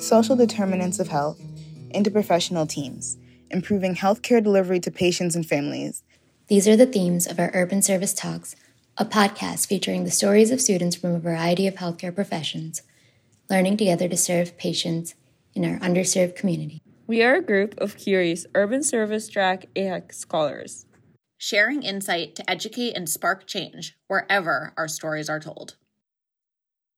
Social determinants of health, interprofessional teams, improving healthcare delivery to patients and families. These are the themes of our Urban Service Talks, a podcast featuring the stories of students from a variety of healthcare professions, learning together to serve patients in our underserved community. We are a group of curious urban service track AHEC scholars, sharing insight to educate and spark change wherever our stories are told.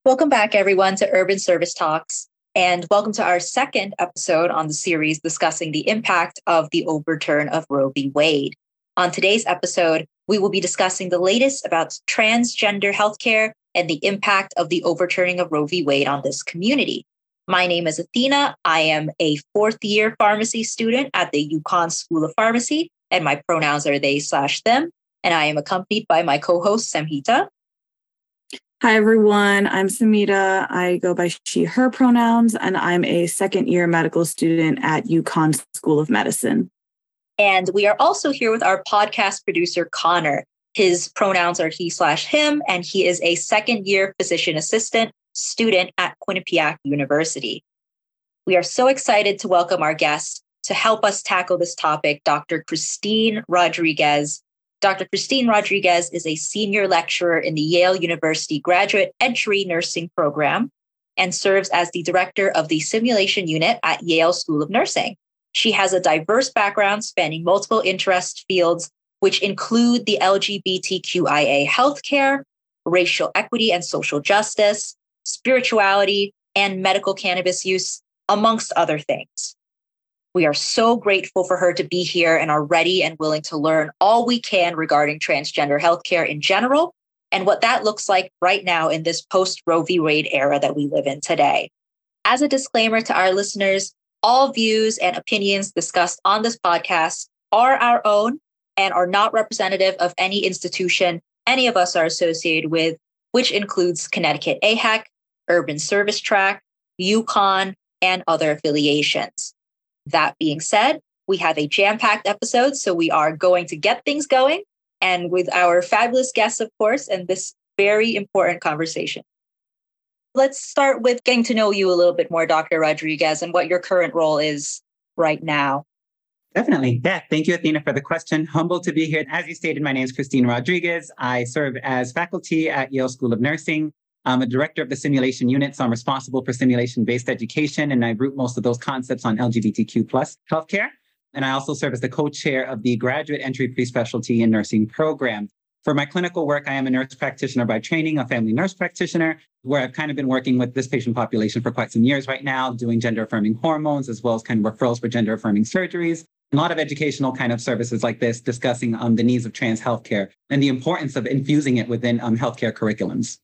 Welcome back, everyone, to Urban Service Talks, and welcome to our second episode on the series discussing the impact of the overturn of Roe v. Wade. On today's episode, we will be discussing the latest about transgender healthcare and the impact of the overturning of Roe v. Wade on this community. My name is Athena. I am a fourth year pharmacy student at the UConn School of Pharmacy, and my pronouns are they slash them. And I am accompanied by my co host, Samhita. Hi, everyone. I'm Samhita. I go by she, her pronouns, and I'm a second year medical student at UConn School of Medicine. And we are also here with our podcast producer, Conor. His pronouns are he slash him, and he is a second year physician assistant student at Quinnipiac University. We are so excited to welcome our guest to help us tackle this topic, Dr. Christine Rodriguez. Dr. Christine Rodriguez is a senior lecturer in the Yale University Graduate Entry Nursing Program and serves as the director of the simulation unit at Yale School of Nursing. She has a diverse background spanning multiple interest fields, which include the LGBTQIA healthcare, racial equity and social justice, spirituality, and medical cannabis use, amongst other things. We are so grateful for her to be here and are ready and willing to learn all we can regarding transgender healthcare in general and what that looks like right now in this post Roe v. Wade era that we live in today. As a disclaimer to our listeners, all views and opinions discussed on this podcast are our own and are not representative of any institution any of us are associated with, which includes Connecticut AHEC, Urban Service Track, UConn, and other affiliations. That being said, we have a jam packed episode, so we are going to get things going and with our fabulous guests, of course, and this very important conversation. Let's start with getting to know you a little bit more, Dr. Rodriguez, and what your current role is right now. Definitely. Yeah. Thank you, Athena, for the question. Humbled to be here. As you stated, my name is Christine Rodriguez. I serve as faculty at Yale School of Nursing. I'm a director of the simulation unit, so I'm responsible for simulation-based education, and I root most of those concepts on LGBTQ plus healthcare. And I also serve as the co-chair of the graduate entry pre-specialty in nursing program. For my clinical work, I am a nurse practitioner by training, a family nurse practitioner, where I've kind of been working with this patient population for quite some years right now, doing gender affirming hormones, as well as kind of referrals for gender affirming surgeries. A lot of educational kind of services like this discussing um, the needs of trans healthcare and the importance of infusing it within um, healthcare curriculums.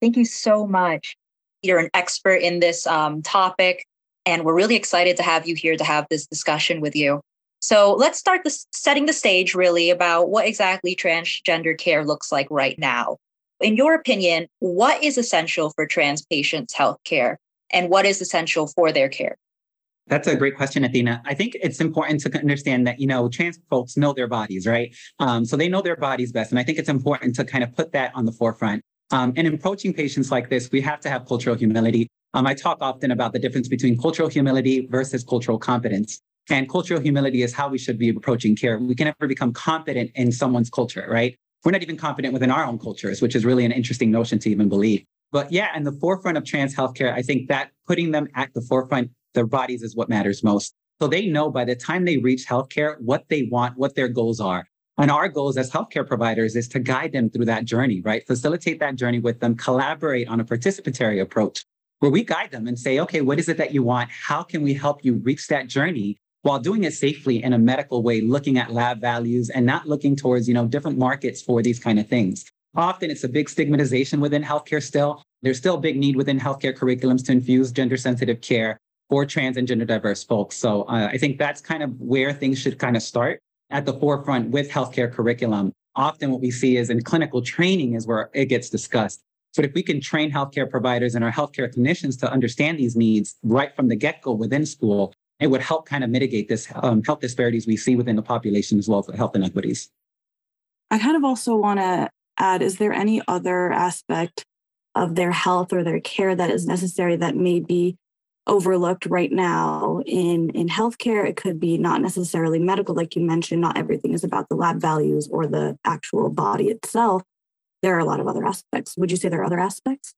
Thank you so much. You're an expert in this um, topic, and we're really excited to have you here to have this discussion with you. So let's start the, setting the stage really about what exactly transgender care looks like right now. In your opinion, what is essential for trans patients' health care and what is essential for their care? That's a great question, Athena. I think it's important to understand that, you know, trans folks know their bodies, right? Um, so they know their bodies best. And I think it's important to kind of put that on the forefront. Um, and in approaching patients like this, we have to have cultural humility. Um, I talk often about the difference between cultural humility versus cultural competence. And cultural humility is how we should be approaching care. We can never become competent in someone's culture, right? We're not even competent within our own cultures, which is really an interesting notion to even believe. But yeah, in the forefront of trans healthcare, I think that putting them at the forefront, their bodies is what matters most. So they know by the time they reach healthcare what they want, what their goals are. And our goals as healthcare providers is to guide them through that journey, right? Facilitate that journey with them, collaborate on a participatory approach where we guide them and say, okay, what is it that you want? How can we help you reach that journey while doing it safely in a medical way, looking at lab values and not looking towards, you know, different markets for these kind of things. Often it's a big stigmatization within healthcare still. There's still a big need within healthcare curriculums to infuse gender sensitive care for trans and gender diverse folks. So uh, I think that's kind of where things should kind of start at the forefront with healthcare curriculum. Often what we see is in clinical training is where it gets discussed. But if we can train healthcare providers and our healthcare clinicians to understand these needs right from the get-go within school, it would help kind of mitigate this um, health disparities we see within the population as well as health inequities. I kind of also want to add is there any other aspect of their health or their care that is necessary that may be overlooked right now in in healthcare it could be not necessarily medical like you mentioned not everything is about the lab values or the actual body itself there are a lot of other aspects would you say there are other aspects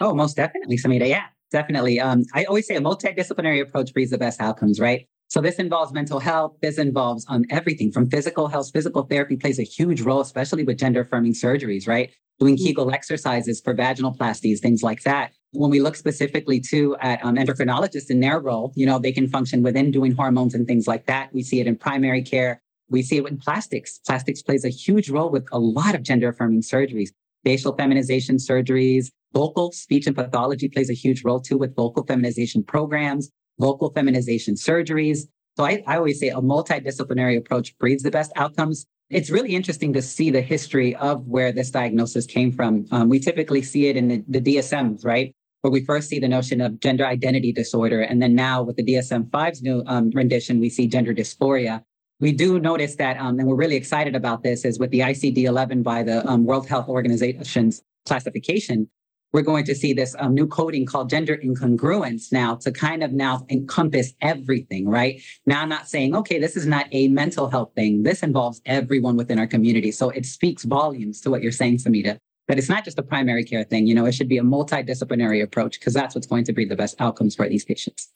oh most definitely samhita yeah definitely um, i always say a multidisciplinary approach breeds the best outcomes right so this involves mental health. This involves um, everything from physical health. Physical therapy plays a huge role, especially with gender affirming surgeries, right? Doing mm-hmm. Kegel exercises for vaginoplasties, things like that. When we look specifically too at um, endocrinologists in their role, you know, they can function within doing hormones and things like that. We see it in primary care. We see it with plastics. Plastics plays a huge role with a lot of gender affirming surgeries. Facial feminization surgeries, vocal speech and pathology plays a huge role too with vocal feminization programs vocal feminization surgeries. So I, I always say a multidisciplinary approach breeds the best outcomes. It's really interesting to see the history of where this diagnosis came from. Um, we typically see it in the, the DSMs, right? Where we first see the notion of gender identity disorder. And then now with the DSM 5's new um, rendition, we see gender dysphoria. We do notice that, um, and we're really excited about this, is with the ICD 11 by the um, World Health Organization's classification, we're going to see this um, new coding called gender incongruence now to kind of now encompass everything, right? Now I'm not saying, okay, this is not a mental health thing. This involves everyone within our community. So it speaks volumes to what you're saying, Samhita, that it's not just a primary care thing. You know, it should be a multidisciplinary approach because that's what's going to bring the best outcomes for these patients.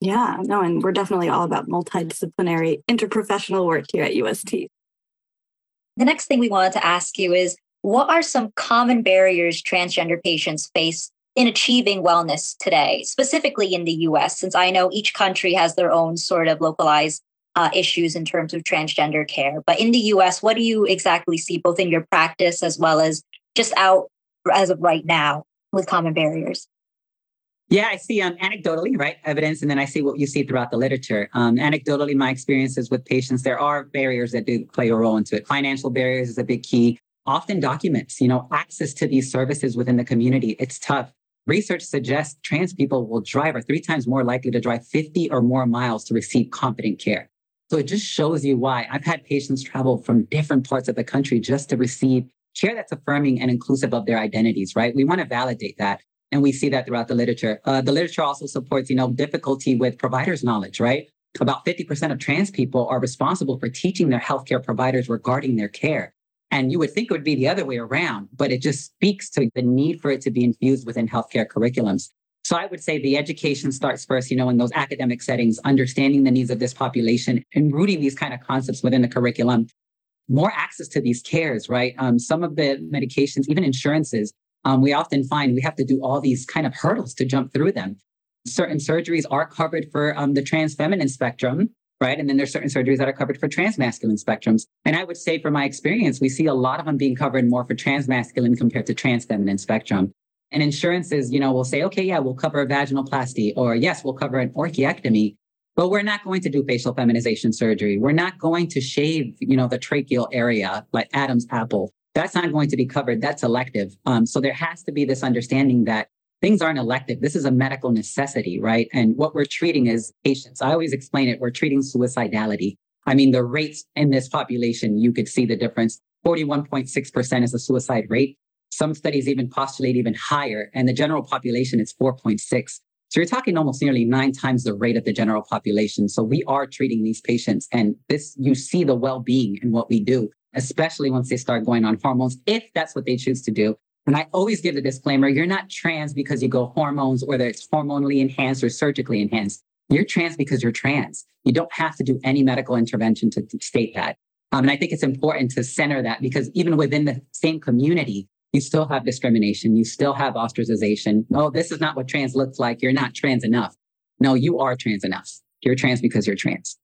Yeah, no, and we're definitely all about multidisciplinary interprofessional work here at UST. The next thing we wanted to ask you is what are some common barriers transgender patients face in achieving wellness today, specifically in the US, since I know each country has their own sort of localized uh, issues in terms of transgender care. But in the US, what do you exactly see both in your practice as well as just out as of right now with common barriers? Yeah, I see um, anecdotally, right, evidence, and then I see what you see throughout the literature. Um, anecdotally, my experiences with patients, there are barriers that do play a role into it. Financial barriers is a big key often documents, you know, access to these services within the community. It's tough. Research suggests trans people will drive are three times more likely to drive 50 or more miles to receive competent care. So it just shows you why I've had patients travel from different parts of the country just to receive care that's affirming and inclusive of their identities, right? We want to validate that. And we see that throughout the literature. Uh, the literature also supports, you know, difficulty with providers' knowledge, right? About 50% of trans people are responsible for teaching their healthcare providers regarding their care. And you would think it would be the other way around, but it just speaks to the need for it to be infused within healthcare curriculums. So I would say the education starts first, you know, in those academic settings, understanding the needs of this population and rooting these kind of concepts within the curriculum. More access to these cares, right? Um, some of the medications, even insurances, um, we often find we have to do all these kind of hurdles to jump through them. Certain surgeries are covered for um, the trans feminine spectrum, right? And then there's certain surgeries that are covered for trans masculine spectrums. And I would say from my experience, we see a lot of them being covered more for trans masculine compared to trans feminine spectrum. And insurances, you know, will say, okay, yeah, we'll cover a vaginoplasty, or yes, we'll cover an orchiectomy, but we're not going to do facial feminization surgery. We're not going to shave, you know, the tracheal area like Adam's apple. That's not going to be covered. That's elective. Um, so there has to be this understanding that things aren't elective. This is a medical necessity, right? And what we're treating is patients. I always explain it. We're treating suicidality. I mean, the rates in this population, you could see the difference. 41.6% is a suicide rate. Some studies even postulate even higher, and the general population is 4.6. So you're talking almost nearly nine times the rate of the general population. So we are treating these patients, and this you see the well-being in what we do, especially once they start going on hormones, if that's what they choose to do. And I always give the disclaimer you're not trans because you go hormones, whether it's hormonally enhanced or surgically enhanced. You're trans because you're trans. You don't have to do any medical intervention to, state that. Um, and I think it's important to center that because even within the same community, you still have discrimination. You still have ostracization. Oh, this is not what trans looks like. You're not trans enough. No, you are trans enough. You're trans because you're trans.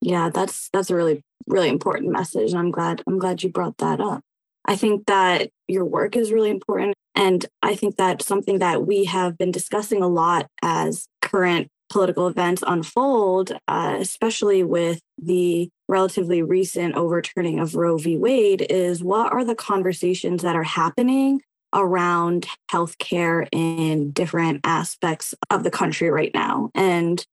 Yeah, that's that's a really really important message, and I'm glad I'm glad you brought that up. I think that your work is really important. And I think that something that we have been discussing a lot as current political events unfold, uh, especially with the relatively recent overturning of Roe v. Wade, is what are the conversations that are happening around healthcare in different aspects of the country right now? And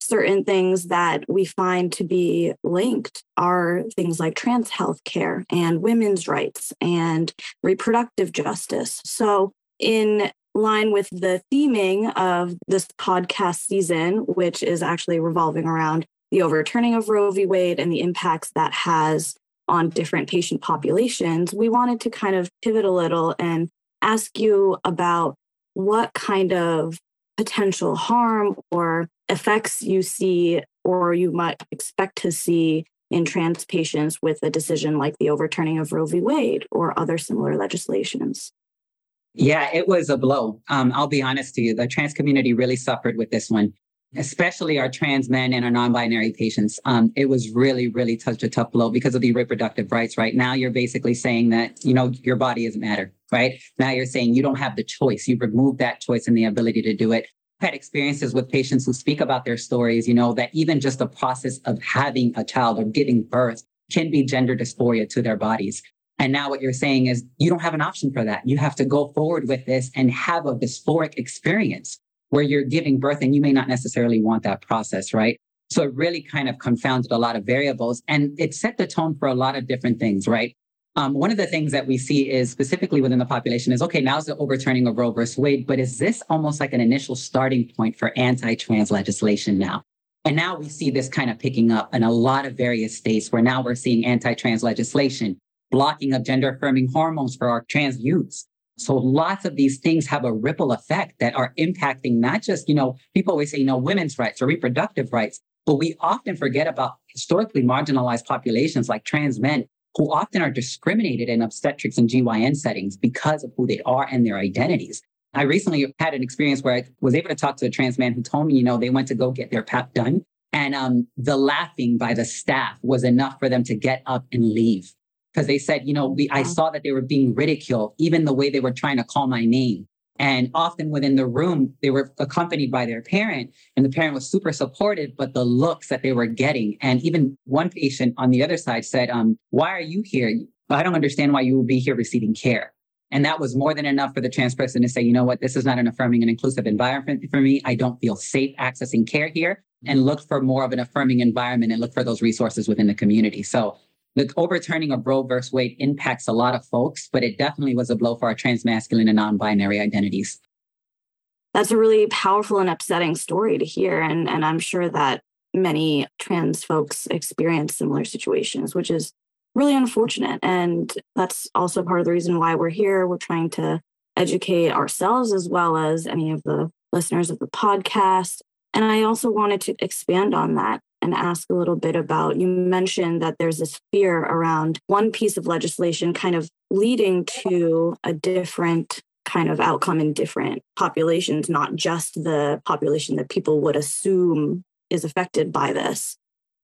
certain things that we find to be linked are things like trans health care and women's rights and reproductive justice. So, in line with the theming of this podcast season, which is actually revolving around the overturning of Roe v. Wade and the impacts that has on different patient populations, we wanted to kind of pivot a little and ask you about what kind of potential harm or effects you see or you might expect to see in trans patients with a decision like the overturning of Roe v. Wade or other similar legislations? Yeah, it was a blow. Um, I'll be honest to you. The trans community really suffered with this one, especially our trans men and our non binary patients. Um, it was really, really such a tough blow because of the reproductive rights, right? Now you're basically saying that, you know, your body doesn't matter, right? Now you're saying you don't have the choice. You've removed that choice and the ability to do it I've had experiences with patients who speak about their stories, you know, that even just the process of having a child or giving birth can be gender dysphoria to their bodies. And now what you're saying is you don't have an option for that. You have to go forward with this and have a dysphoric experience where you're giving birth and you may not necessarily want that process, right? So it really kind of confounded a lot of variables and it set the tone for a lot of different things, right? Um, one of the things that we see is specifically within the population is okay, now's the overturning of Roe versus Wade, but is this almost like an initial starting point for anti trans legislation now? And now we see this kind of picking up in a lot of various states where now we're seeing anti trans legislation, blocking of gender affirming hormones for our trans youths. So lots of these things have a ripple effect that are impacting not just, you know, people always say, you know, women's rights or reproductive rights, but we often forget about historically marginalized populations like trans men who often are discriminated in obstetrics and GYN settings because of who they are and their identities. I recently had an experience where I was able to talk to a trans man who told me, you know, they went to go get their PAP done. And um, the laughing by the staff was enough for them to get up and leave. Because they said, you know, we, I saw that they were being ridiculed, even the way they were trying to call my name. And often within the room, they were accompanied by their parent, and the parent was super supportive, but the looks that they were getting. And even one patient on the other side said, um, Why are you here? I don't understand why you would be here receiving care. And that was more than enough for the trans person to say, you know what, this is not an affirming and inclusive environment for me. I don't feel safe accessing care here and look for more of an affirming environment and look for those resources within the community. So the overturning of Roe versus Wade impacts a lot of folks, but it definitely was a blow for our trans masculine and non binary identities. That's a really powerful and upsetting story to hear. And, and I'm sure that many trans folks experience similar situations, which is really unfortunate. And that's also part of the reason why we're here. We're trying to educate ourselves as well as any of the listeners of the podcast. And I also wanted to expand on that and ask a little bit about you mentioned that there's this fear around one piece of legislation kind of leading to a different kind of outcome in different populations, not just the population that people would assume is affected by this.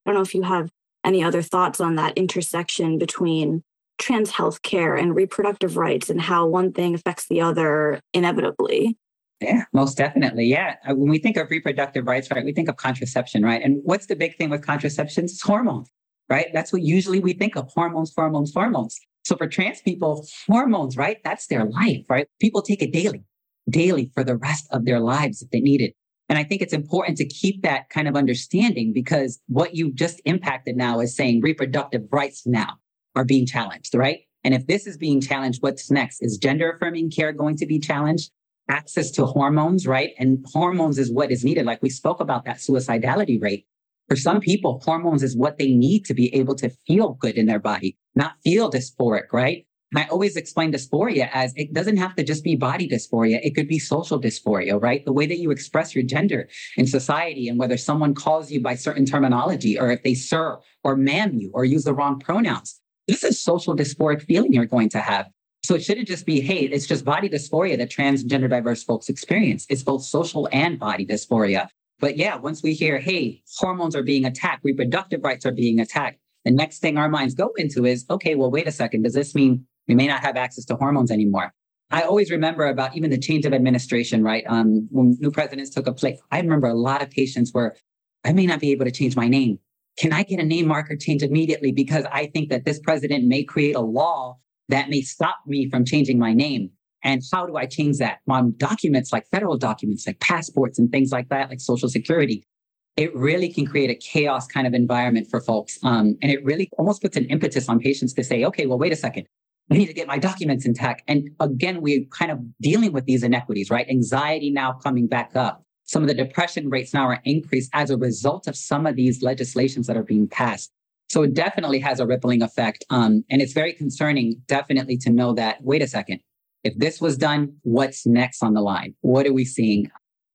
I don't know if you have any other thoughts on that intersection between trans health care and reproductive rights and how one thing affects the other inevitably. Yeah, most definitely. Yeah. Uh, when we think of reproductive rights, right, we think of contraception, right? And what's the big thing with contraception? It's hormones, right? That's what usually we think of hormones, hormones, hormones. So for trans people, hormones, right? That's their life, right? People take it daily, daily for the rest of their lives if they need it. And I think it's important to keep that kind of understanding because what you just impacted now is saying reproductive rights now are being challenged, right? And if this is being challenged, what's next? Is gender affirming care going to be challenged? Access to hormones, right? And hormones is what is needed. Like we spoke about that suicidality rate. For some people, hormones is what they need to be able to feel good in their body, not feel dysphoric, right? And I always explain dysphoria as it doesn't have to just be body dysphoria. It could be social dysphoria, right? The way that you express your gender in society and whether someone calls you by certain terminology or if they sir or ma'am you or use the wrong pronouns. This is social dysphoric feeling you're going to have. So it shouldn't just be, hey, it's just body dysphoria that transgender diverse folks experience. It's both social and body dysphoria. But yeah, once we hear, hey, hormones are being attacked, reproductive rights are being attacked, the next thing our minds go into is, okay, well, wait a second. Does this mean we may not have access to hormones anymore? I always remember about even the change of administration, right? Um, when new presidents took a place, I remember a lot of patients where I may not be able to change my name. Can I get a name marker change immediately? Because I think that this president may create a law that may stop me from changing my name. And how do I change that on documents like federal documents, like passports and things like that, like social security? it really can create a chaos kind of environment for folks. Um, and it really almost puts an impetus on patients to say, okay, well, wait a second. I need to get my documents intact. And again, we're kind of dealing with these inequities, right? Anxiety now coming back up. Some of the depression rates now are increased as a result of some of these legislations that are being passed. So it definitely has a rippling effect. Um, and it's very concerning, definitely, to know that, wait a second, if this was done, what's next on the line? What are we seeing?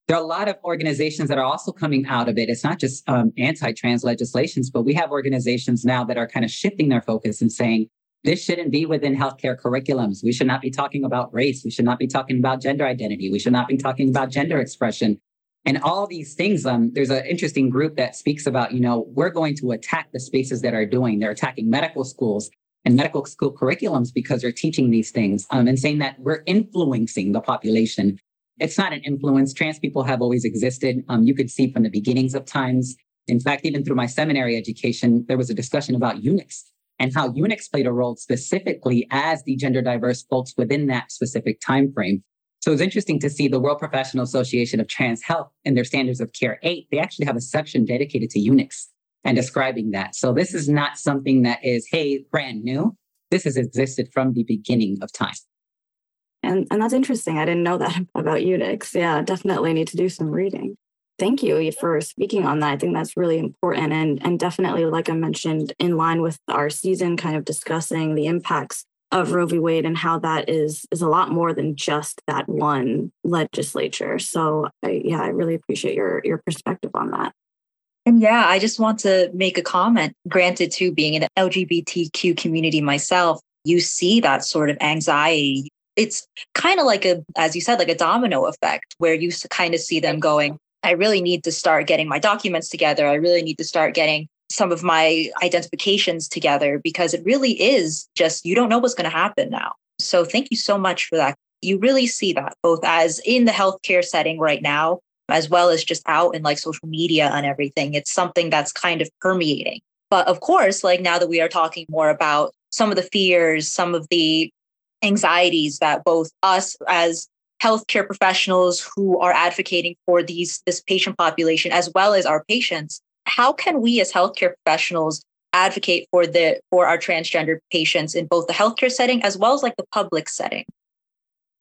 There are a lot of organizations that are also coming out of it. It's not just um, anti trans legislations, but we have organizations now that are kind of shifting their focus and saying, this shouldn't be within healthcare curriculums. We should not be talking about race. We should not be talking about gender identity. We should not be talking about gender expression. And all these things, um, there's an interesting group that speaks about, you know, we're going to attack the spaces that are doing. They're attacking medical schools and medical school curriculums because they're teaching these things um, and saying that we're influencing the population. It's not an influence. Trans people have always existed. Um, you could see from the beginnings of times. In fact, even through my seminary education, there was a discussion about eunuchs and how eunuchs played a role specifically as the gender diverse folks within that specific time frame. So it's interesting to see the World Professional Association of Trans Health in their Standards of Care 8, they actually have a section dedicated to eunuchs and describing that. So this is not something that is, hey, brand new. This has existed from the beginning of time. And, and that's interesting. I didn't know that about eunuchs. Yeah, definitely need to do some reading. Thank you for speaking on that. I think that's really important. And, and definitely, like I mentioned, in line with our season, kind of discussing the impacts of Roe v. Wade and how that is is a lot more than just that one legislature. So I, yeah, I really appreciate your your perspective on that. And yeah, I just want to make a comment. Granted, to being in an LGBTQ community myself, you see that sort of anxiety. It's kind of like a, as you said, like a domino effect where you kind of see them going, I really need to start getting my documents together. I really need to start getting some of my identifications together because it really is just you don't know what's going to happen now. So thank you so much for that. You really see that both as in the healthcare setting right now, as well as just out in like social media and everything. It's something that's kind of permeating. But of course, like now that we are talking more about some of the fears, some of the anxieties that both us as healthcare professionals who are advocating for these this patient population as well as our patients how can we as healthcare professionals advocate for the for our transgender patients in both the healthcare setting as well as like the public setting?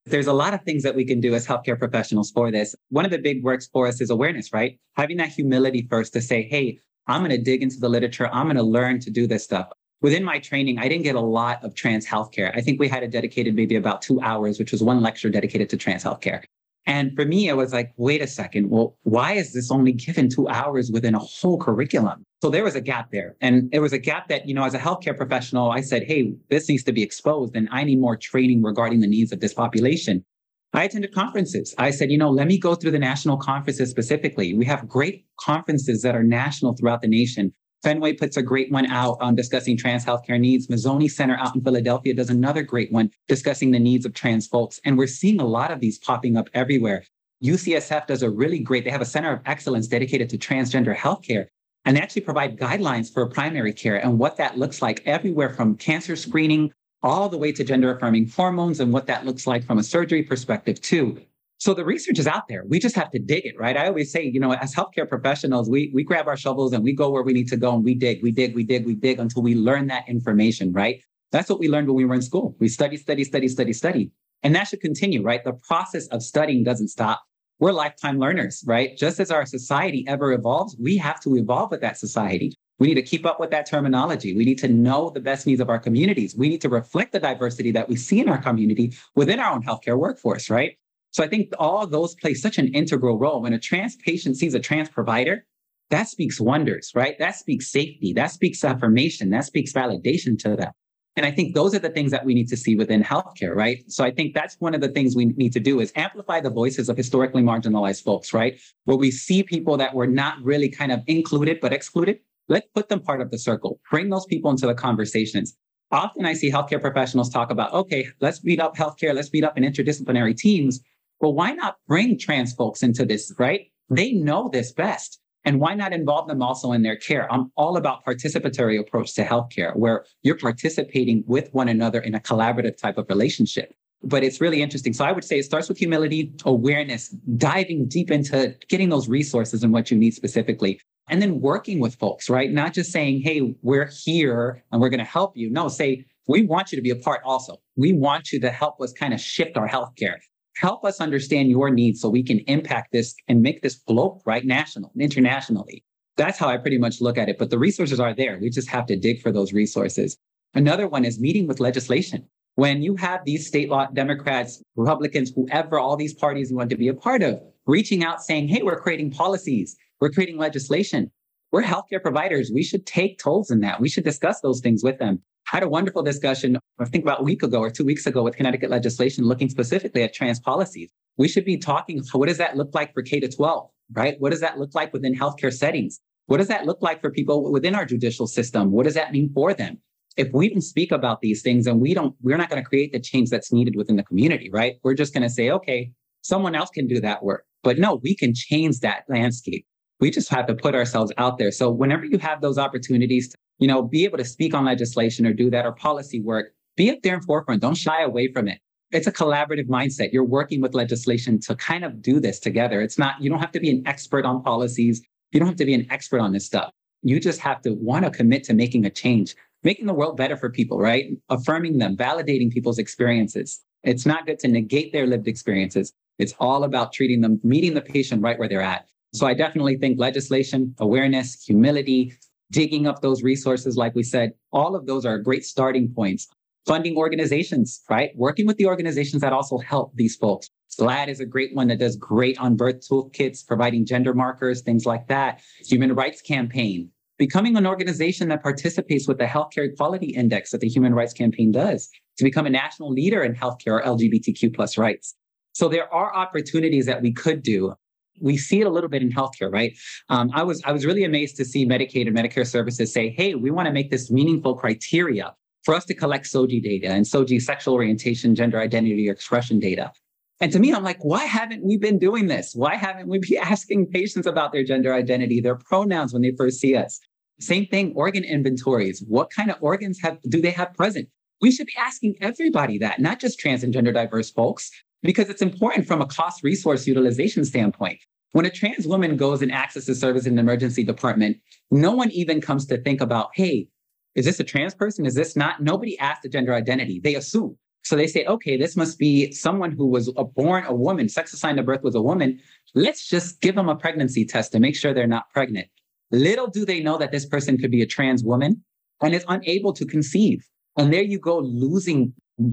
There's a lot of things that we can do as healthcare professionals for this. One of the big works for us is awareness, right? Having that humility first to say, hey, I'm going to dig into the literature. I'm going to learn to do this stuff. Within my training, I didn't get a lot of trans healthcare. I think we had a dedicated maybe about two hours, which was one lecture dedicated to trans healthcare. And for me, it was like, wait a second. Well, why is this only given two hours within a whole curriculum? So there was a gap there. And it was a gap that, you know, as a healthcare professional, I said, hey, this needs to be exposed and I need more training regarding the needs of this population. I attended conferences. I said, you know, let me go through the national conferences specifically. We have great conferences that are national throughout the nation. Fenway puts a great one out on discussing trans healthcare needs. Mazzoni Center out in Philadelphia does another great one discussing the needs of trans folks. And we're seeing a lot of these popping up everywhere. UCSF does a really great, they have a center of excellence dedicated to transgender healthcare. And they actually provide guidelines for primary care and what that looks like everywhere from cancer screening all the way to gender affirming hormones and what that looks like from a surgery perspective, too. So the research is out there. We just have to dig it, right? I always say, you know, as healthcare professionals, we we grab our shovels and we go where we need to go and we dig, we dig, we dig, we dig until we learn that information, right? That's what we learned when we were in school. We study, study, study, study, study. And that should continue, right? The process of studying doesn't stop. We're lifetime learners, right? Just as our society ever evolves, we have to evolve with that society. We need to keep up with that terminology. We need to know the best needs of our communities. We need to reflect the diversity that we see in our community within our own healthcare workforce, right? So I think all those play such an integral role. When a trans patient sees a trans provider, that speaks wonders, right? That speaks safety. That speaks affirmation. That speaks validation to them. And I think those are the things that we need to see within healthcare, right? So I think that's one of the things we need to do is amplify the voices of historically marginalized folks, right? Where we see people that were not really kind of included, but excluded. Let's put them part of the circle, bring those people into the conversations. Often I see healthcare professionals talk about, okay, let's beat up healthcare, let's beat up in interdisciplinary teams. Well, why not bring trans folks into this, right? They know this best. And why not involve them also in their care? I'm all about participatory approach to healthcare, where you're participating with one another in a collaborative type of relationship. but it's really interesting. So I would say it starts with humility, awareness, diving deep into getting those resources and what you need specifically. And then working with folks, right? Not just saying, hey, we're here and we're going to help you. No, say, we want you to be a part also. We want you to help us kind of shift our healthcare. Help us understand your needs so we can impact this and make this global, right? National, internationally. That's how I pretty much look at it. But the resources are there. We just have to dig for those resources. Another one is meeting with legislation. When you have these state law Democrats, Republicans, whoever, all these parties you want to be a part of, reaching out saying, hey, we're creating policies, we're creating legislation. We're healthcare providers. We should take tolls in that. We should discuss those things with them. Had a wonderful discussion, I think about a week ago or two weeks ago with Connecticut legislation looking specifically at trans policies. We should be talking, what does that look like for K to 12, right? What does that look like within healthcare settings? What does that look like for people within our judicial system? What does that mean for them? if we don't speak about these things and we don't, we're not going to create the change that's needed within the community, right? We're just going to say, okay, someone else can do that work. But no, we can change that landscape. We just have to put ourselves out there. So whenever you have those opportunities to, you know, be able to speak on legislation or do that or policy work, be up there in forefront. Don't shy away from it. It's a collaborative mindset. You're working with legislation to kind of do this together. It's not, you don't have to be an expert on policies. You don't have to be an expert on this stuff. You just have to want to commit to making a change making the world better for people, right? Affirming them, validating people's experiences. It's not good to negate their lived experiences. It's all about treating them, meeting the patient right where they're at. So I definitely think legislation, awareness, humility, digging up those resources, like we said, all of those are great starting points. Funding organizations, right? Working with the organizations that also help these folks. GLAD is a great one that does great on birth toolkits, providing gender markers, things like that. Human Rights Campaign, becoming an organization that participates with the Healthcare Equality Index that the Human Rights Campaign does to become a national leader in healthcare or LGBTQ plus rights. So there are opportunities that we could do. We see it a little bit in healthcare, right? Um, I was I was really amazed to see Medicaid and Medicare services say, "Hey, we want to make this meaningful criteria for us to collect SOGI data and SOGI sexual orientation, gender identity, or expression data." And to me, I'm like, why haven't we been doing this? Why haven't we been asking patients about their gender identity, their pronouns when they first see us? Same thing, organ inventories. What kind of organs have do they have present? We should be asking everybody that, not just trans and gender diverse folks, because it's important from a cost resource utilization standpoint. When a trans woman goes and accesses service in the emergency department, no one even comes to think about, hey, is this a trans person? Is this not? Nobody asks the gender identity. They assume. So they say, okay, this must be someone who was a born a woman, sex assigned at birth was a woman. Let's just give them a pregnancy test to make sure they're not pregnant. Little do they know that this person could be a trans woman and is unable to conceive. And there you go, losing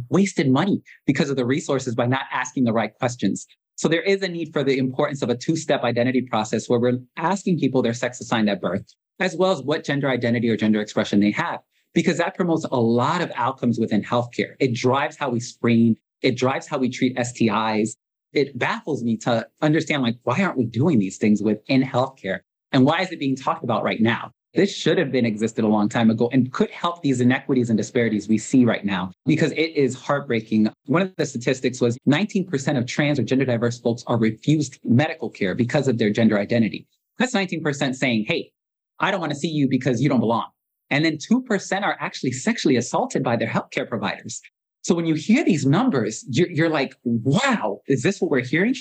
wasted money because of the resources by not asking the right questions. So there is a need for the importance of a two-step identity process where we're asking people their sex assigned at birth, as well as what gender identity or gender expression they have, because that promotes a lot of outcomes within healthcare. It drives how we screen. It drives how we treat STIs. It baffles me to understand, like, why aren't we doing these things within healthcare? And why is it being talked about right now? This should have been existed a long time ago and could help these inequities and disparities we see right now because it is heartbreaking. One of the statistics was 19% of trans or gender diverse folks are refused medical care because of their gender identity. That's 19% saying, hey, I don't want to see you because you don't belong. And then 2% are actually sexually assaulted by their healthcare providers. So when you hear these numbers, you're, you're like, wow, is this what we're hearing?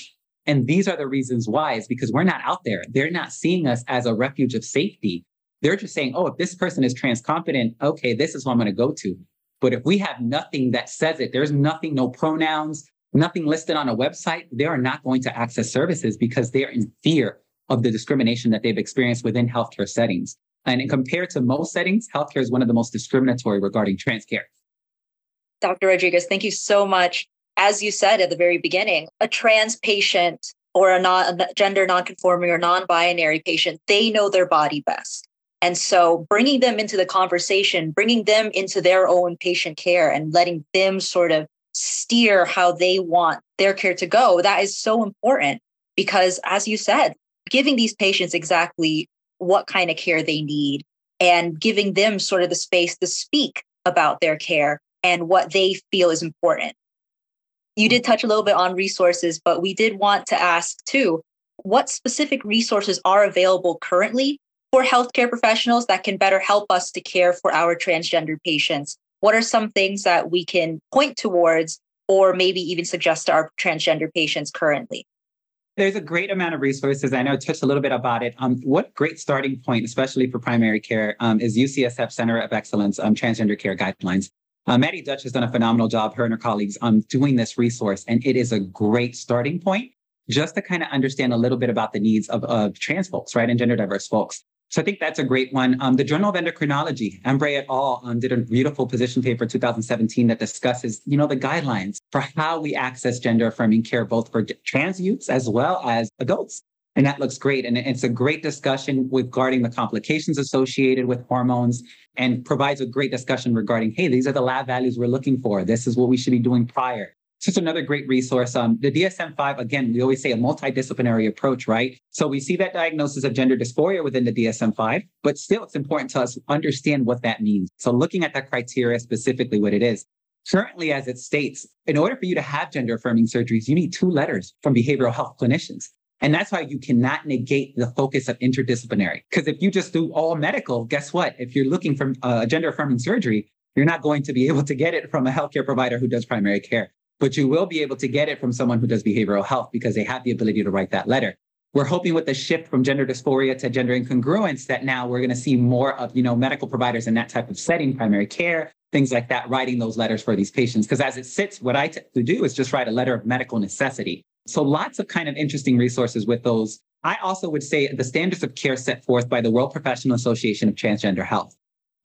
And these are the reasons why is because we're not out there. They're not seeing us as a refuge of safety. They're just saying, oh, if this person is trans confident, okay, this is who I'm going to go to. But if we have nothing that says it, there's nothing, no pronouns, nothing listed on a website, they are not going to access services because they're in fear of the discrimination that they've experienced within healthcare settings. And compared to most settings, healthcare is one of the most discriminatory regarding trans care. Dr. Rodriguez, thank you so much as you said at the very beginning, a trans patient or a, non, gender nonconforming or non-binary patient, they know their body best. And so bringing them into the conversation, bringing them into their own patient care and letting them sort of steer how they want their care to go, that is so important because as you said, giving these patients exactly what kind of care they need and giving them sort of the space to speak about their care and what they feel is important. You did touch a little bit on resources, but we did want to ask too what specific resources are available currently for healthcare professionals that can better help us to care for our transgender patients? What are some things that we can point towards or maybe even suggest to our transgender patients currently? There's a great amount of resources. I know I touched a little bit about it. Um, what great starting point, especially for primary care, um, is UCSF Center of Excellence um, Transgender Care Guidelines. Uh, Maddie Deutsch has done a phenomenal job, her and her colleagues, um, doing this resource, and it is a great starting point just to kind of understand a little bit about the needs of, of trans folks, right, and gender diverse folks. So I think that's a great one. Um, the Journal of Endocrinology, Hembree et al. Um, did a beautiful position paper in 2017 that discusses, you know, the guidelines for how we access gender affirming care, both for trans youths as well as adults. And that looks great. And it's a great discussion regarding the complications associated with hormones and provides a great discussion regarding, hey, these are the lab values we're looking for. This is what we should be doing prior. It's another great resource. Um, the DSM-5, again, we always say a multidisciplinary approach, right? So we see that diagnosis of gender dysphoria within the DSM-5, but still it's important to us understand what that means. So looking at that criteria specifically what it is. Currently, as it states, in order for you to have gender affirming surgeries, you need two letters from behavioral health clinicians. And that's why you cannot negate the focus of interdisciplinary. Because if you just do all medical, guess what? If you're looking for a uh, gender affirming surgery, you're not going to be able to get it from a healthcare provider who does primary care but you will be able to get it from someone who does behavioral health because they have the ability to write that letter. We're hoping with the shift from gender dysphoria to gender incongruence that now we're going to see more of, you know, medical providers in that type of setting, primary care, things like that, writing those letters for these patients. Because as it sits, what I to do is just write a letter of medical necessity. So lots of kind of interesting resources with those. I also would say the standards of care set forth by the World Professional Association of Transgender Health.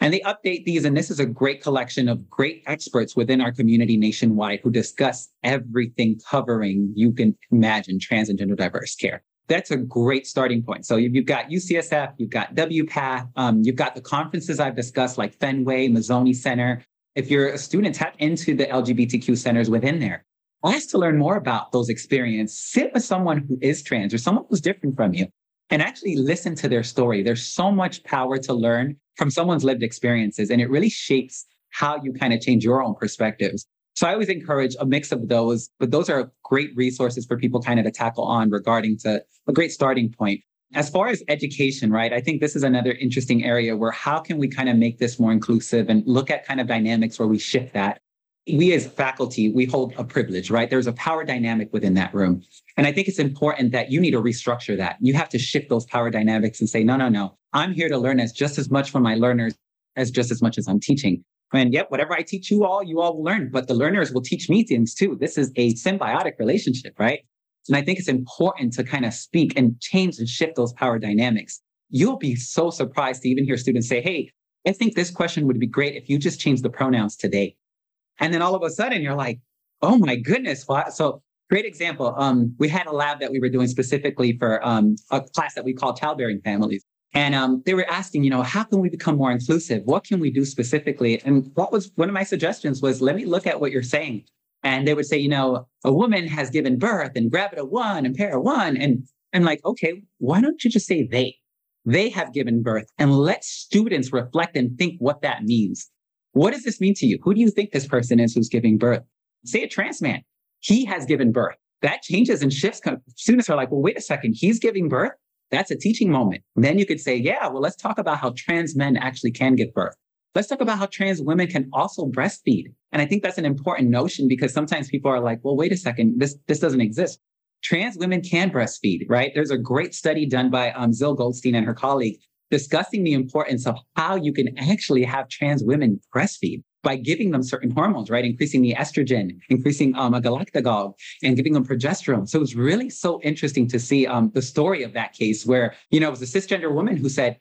And they update these. And this is a great collection of great experts within our community nationwide who discuss everything covering you can imagine trans and gender diverse care. That's a great starting point. So you've got UCSF, you've got WPATH, um, you've got the conferences I've discussed like Fenway, Mazzoni Center. If you're a student, tap into the LGBTQ centers within there. Ask to learn more about those experiences. Sit with someone who is trans or someone who's different from you and actually listen to their story. There's so much power to learn from someone's lived experiences, and it really shapes how you kind of change your own perspectives. So I always encourage a mix of those, but those are great resources for people kind of to tackle on regarding to a great starting point. As far as education, right? I think this is another interesting area where how can we kind of make this more inclusive and look at kind of dynamics where we shift that we as faculty, we hold a privilege, right? There's a power dynamic within that room. And I think it's important that you need to restructure that. You have to shift those power dynamics and say, no, no, no, I'm here to learn as just as much from my learners as just as much as I'm teaching. And yep, whatever I teach you all, you all will learn, but the learners will teach me things too. This is a symbiotic relationship, right? And I think it's important to kind of speak and change and shift those power dynamics. You'll be so surprised to even hear students say, Hey, I think this question would be great if you just change the pronouns today. And then all of a sudden you're like, oh my goodness. So great example. Um, we had a lab that we were doing specifically for um, a class that we call childbearing families. And um, they were asking, you know, how can we become more inclusive? What can we do specifically? And what was one of my suggestions was, let me look at what you're saying. And they would say, you know, a woman has given birth and gravida one and para one. And I'm like, okay, why don't you just say they? They have given birth and let students reflect and think what that means. What does this mean to you? Who do you think this person is who's giving birth? Say a trans man. He has given birth. That changes and shifts. Students are like, well, wait a second. He's giving birth. That's a teaching moment. then you could say, yeah, well, let's talk about how trans men actually can give birth. Let's talk about how trans women can also breastfeed. And I think that's an important notion because sometimes people are like, well, wait a second. This, this doesn't exist. Trans women can breastfeed, right? There's a great study done by um, Zil Goldstein and her colleague discussing the importance of how you can actually have trans women breastfeed by giving them certain hormones, right? Increasing the estrogen, increasing um, a galactagogue, and giving them progesterone. So it was really so interesting to see um, the story of that case where, you know, it was a cisgender woman who said,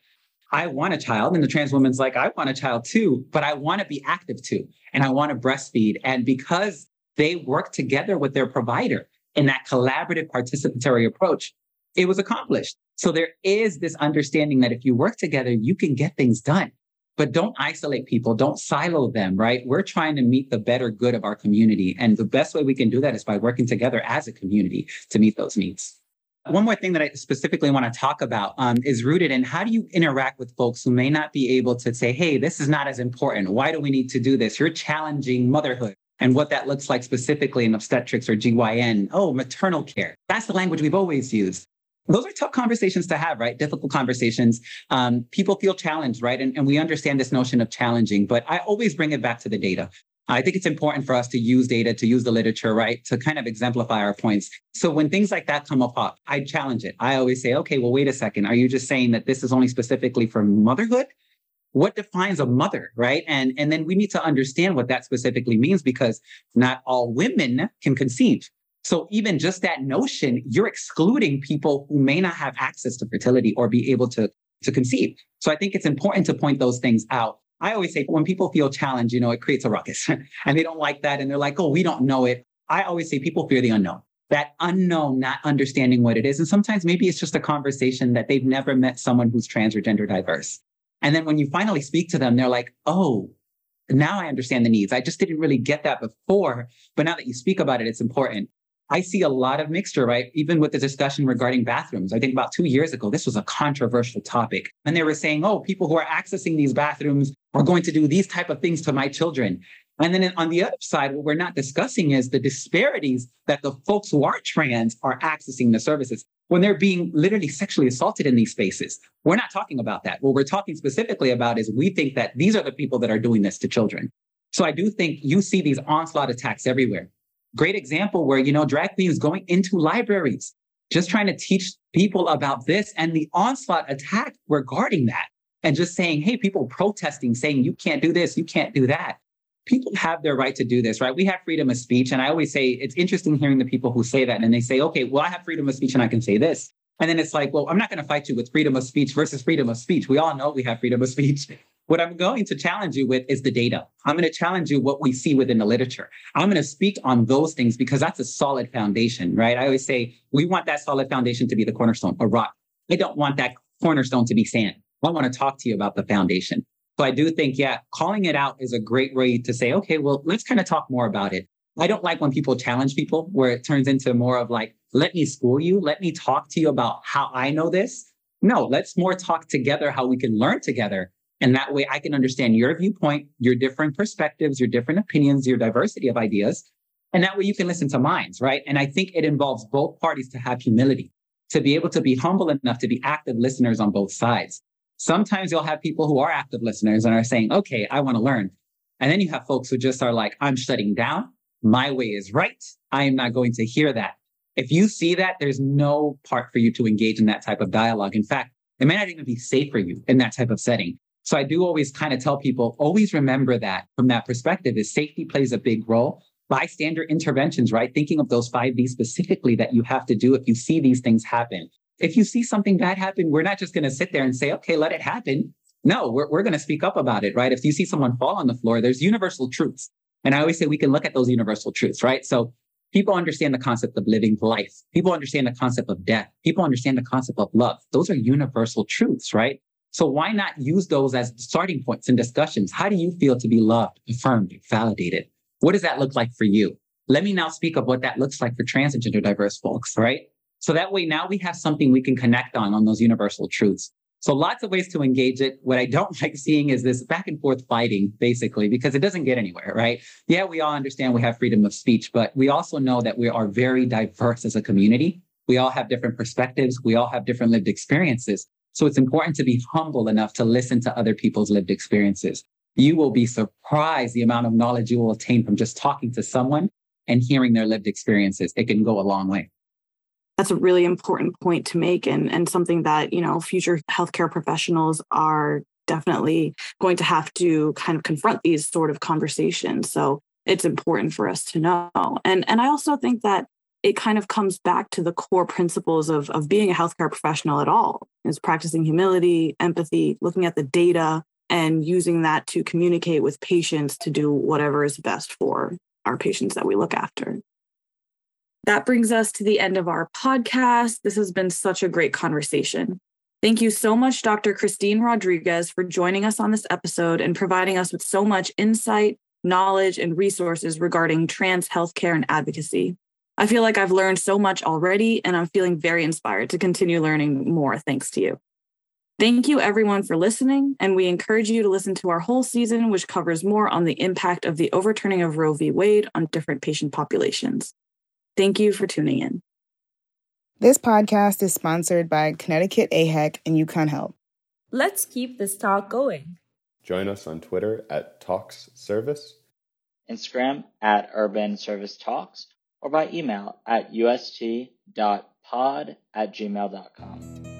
I want a child. And the trans woman's like, I want a child too, but I want to be active too. And I want to breastfeed. And because they work together with their provider in that collaborative participatory approach, it was accomplished. So there is this understanding that if you work together, you can get things done. But don't isolate people, don't silo them, right? We're trying to meet the better good of our community. And the best way we can do that is by working together as a community to meet those needs. One more thing that I specifically want to talk about um, is rooted in how do you interact with folks who may not be able to say, hey, this is not as important. Why do we need to do this? You're challenging motherhood and what that looks like specifically in obstetrics or GYN. Oh, maternal care. That's the language we've always used those are tough conversations to have, right? Difficult conversations. Um, people feel challenged, right? And, and we understand this notion of challenging, but I always bring it back to the data. I think it's important for us to use data, to use the literature, right, to kind of exemplify our points. So when things like that come up, I challenge it. I always say, okay, well, wait a second. Are you just saying that this is only specifically for motherhood? What defines a mother, right? And and then we need to understand what that specifically means because not all women can conceive. So even just that notion, you're excluding people who may not have access to fertility or be able to to conceive. So I think it's important to point those things out. I always say when people feel challenged, you know, it creates a ruckus and they don't like that. And they're like, oh, we don't know it. I always say people fear the unknown, that unknown, not understanding what it is. And sometimes maybe it's just a conversation that they've never met someone who's trans or gender diverse. And then when you finally speak to them, they're like, oh, now I understand the needs. I just didn't really get that before. But now that you speak about it, it's important. I see a lot of mixture, right? Even with the discussion regarding bathrooms. I think about two years ago, this was a controversial topic. And they were saying, oh, people who are accessing these bathrooms are going to do these type of things to my children. And then on the other side, what we're not discussing is the disparities that the folks who are trans are accessing the services when they're being literally sexually assaulted in these spaces. We're not talking about that. What we're talking specifically about is we think that these are the people that are doing this to children. So I do think you see these onslaught attacks everywhere. Great example where, you know, drag queens going into libraries, just trying to teach people about this and the onslaught attack regarding that. And just saying, hey, people protesting, saying, you can't do this, you can't do that. People have their right to do this, right? We have freedom of speech. And I always say it's interesting hearing the people who say that and they say, okay, well, I have freedom of speech and I can say this. And then it's like, well, I'm not going to fight you with freedom of speech versus freedom of speech. We all know we have freedom of speech. What I'm going to challenge you with is the data. I'm going to challenge you what we see within the literature. I'm going to speak on those things because that's a solid foundation, right? I always say we want that solid foundation to be the cornerstone, a rock. I don't want that cornerstone to be sand. I want to talk to you about the foundation. So I do think, yeah, calling it out is a great way to say, okay, well, let's kind of talk more about it. I don't like when people challenge people where it turns into more of like, let me school you. Let me talk to you about how I know this. No, let's more talk together how we can learn together and that way I can understand your viewpoint, your different perspectives, your different opinions, your diversity of ideas. And that way you can listen to minds, right? And I think it involves both parties to have humility, to be able to be humble enough to be active listeners on both sides. Sometimes you'll have people who are active listeners and are saying, okay, I want to learn. And then you have folks who just are like, I'm shutting down. My way is right. I am not going to hear that. If you see that, there's no part for you to engage in that type of dialogue. In fact, it may not even be safe for you in that type of setting. So I do always kind of tell people, always remember that from that perspective is safety plays a big role. Bystander interventions, right? Thinking of those five D's specifically that you have to do if you see these things happen. If you see something bad happen, we're not just going to sit there and say, okay, let it happen. No, we're, we're going to speak up about it, right? If you see someone fall on the floor, there's universal truths. And I always say we can look at those universal truths, right? So people understand the concept of living life. People understand the concept of death. People understand the concept of love. Those are universal truths, right? So why not use those as starting points in discussions? How do you feel to be loved, affirmed, validated? What does that look like for you? Let me now speak of what that looks like for trans and gender diverse folks, right? So that way now we have something we can connect on, on those universal truths. So lots of ways to engage it. What I don't like seeing is this back and forth fighting, basically, because it doesn't get anywhere, right? Yeah, we all understand we have freedom of speech, but we also know that we are very diverse as a community. We all have different perspectives. We all have different lived experiences. So it's important to be humble enough to listen to other people's lived experiences. You will be surprised the amount of knowledge you will attain from just talking to someone and hearing their lived experiences. It can go a long way. That's a really important point to make and, and something that, you know, future healthcare professionals are definitely going to have to kind of confront these sort of conversations. So it's important for us to know. And and I also think that it kind of comes back to the core principles of, of being a healthcare professional at all is practicing humility empathy looking at the data and using that to communicate with patients to do whatever is best for our patients that we look after that brings us to the end of our podcast this has been such a great conversation Thank you so much, Dr. Christine Rodriguez, for joining us on this episode and providing us with so much insight, knowledge, and resources regarding trans healthcare and advocacy. I feel like I've learned so much already, and I'm feeling very inspired to continue learning more thanks to you. Thank you, everyone, for listening, and we encourage you to listen to our whole season, which covers more on the impact of the overturning of Roe v. Wade on different patient populations. Thank you for tuning in. This podcast is sponsored by Connecticut AHEC and UConn Health. Let's keep this talk going. Join us on Twitter at Talks Service Instagram at Urban Service Talks, or by email at ust.pod at gmail.com.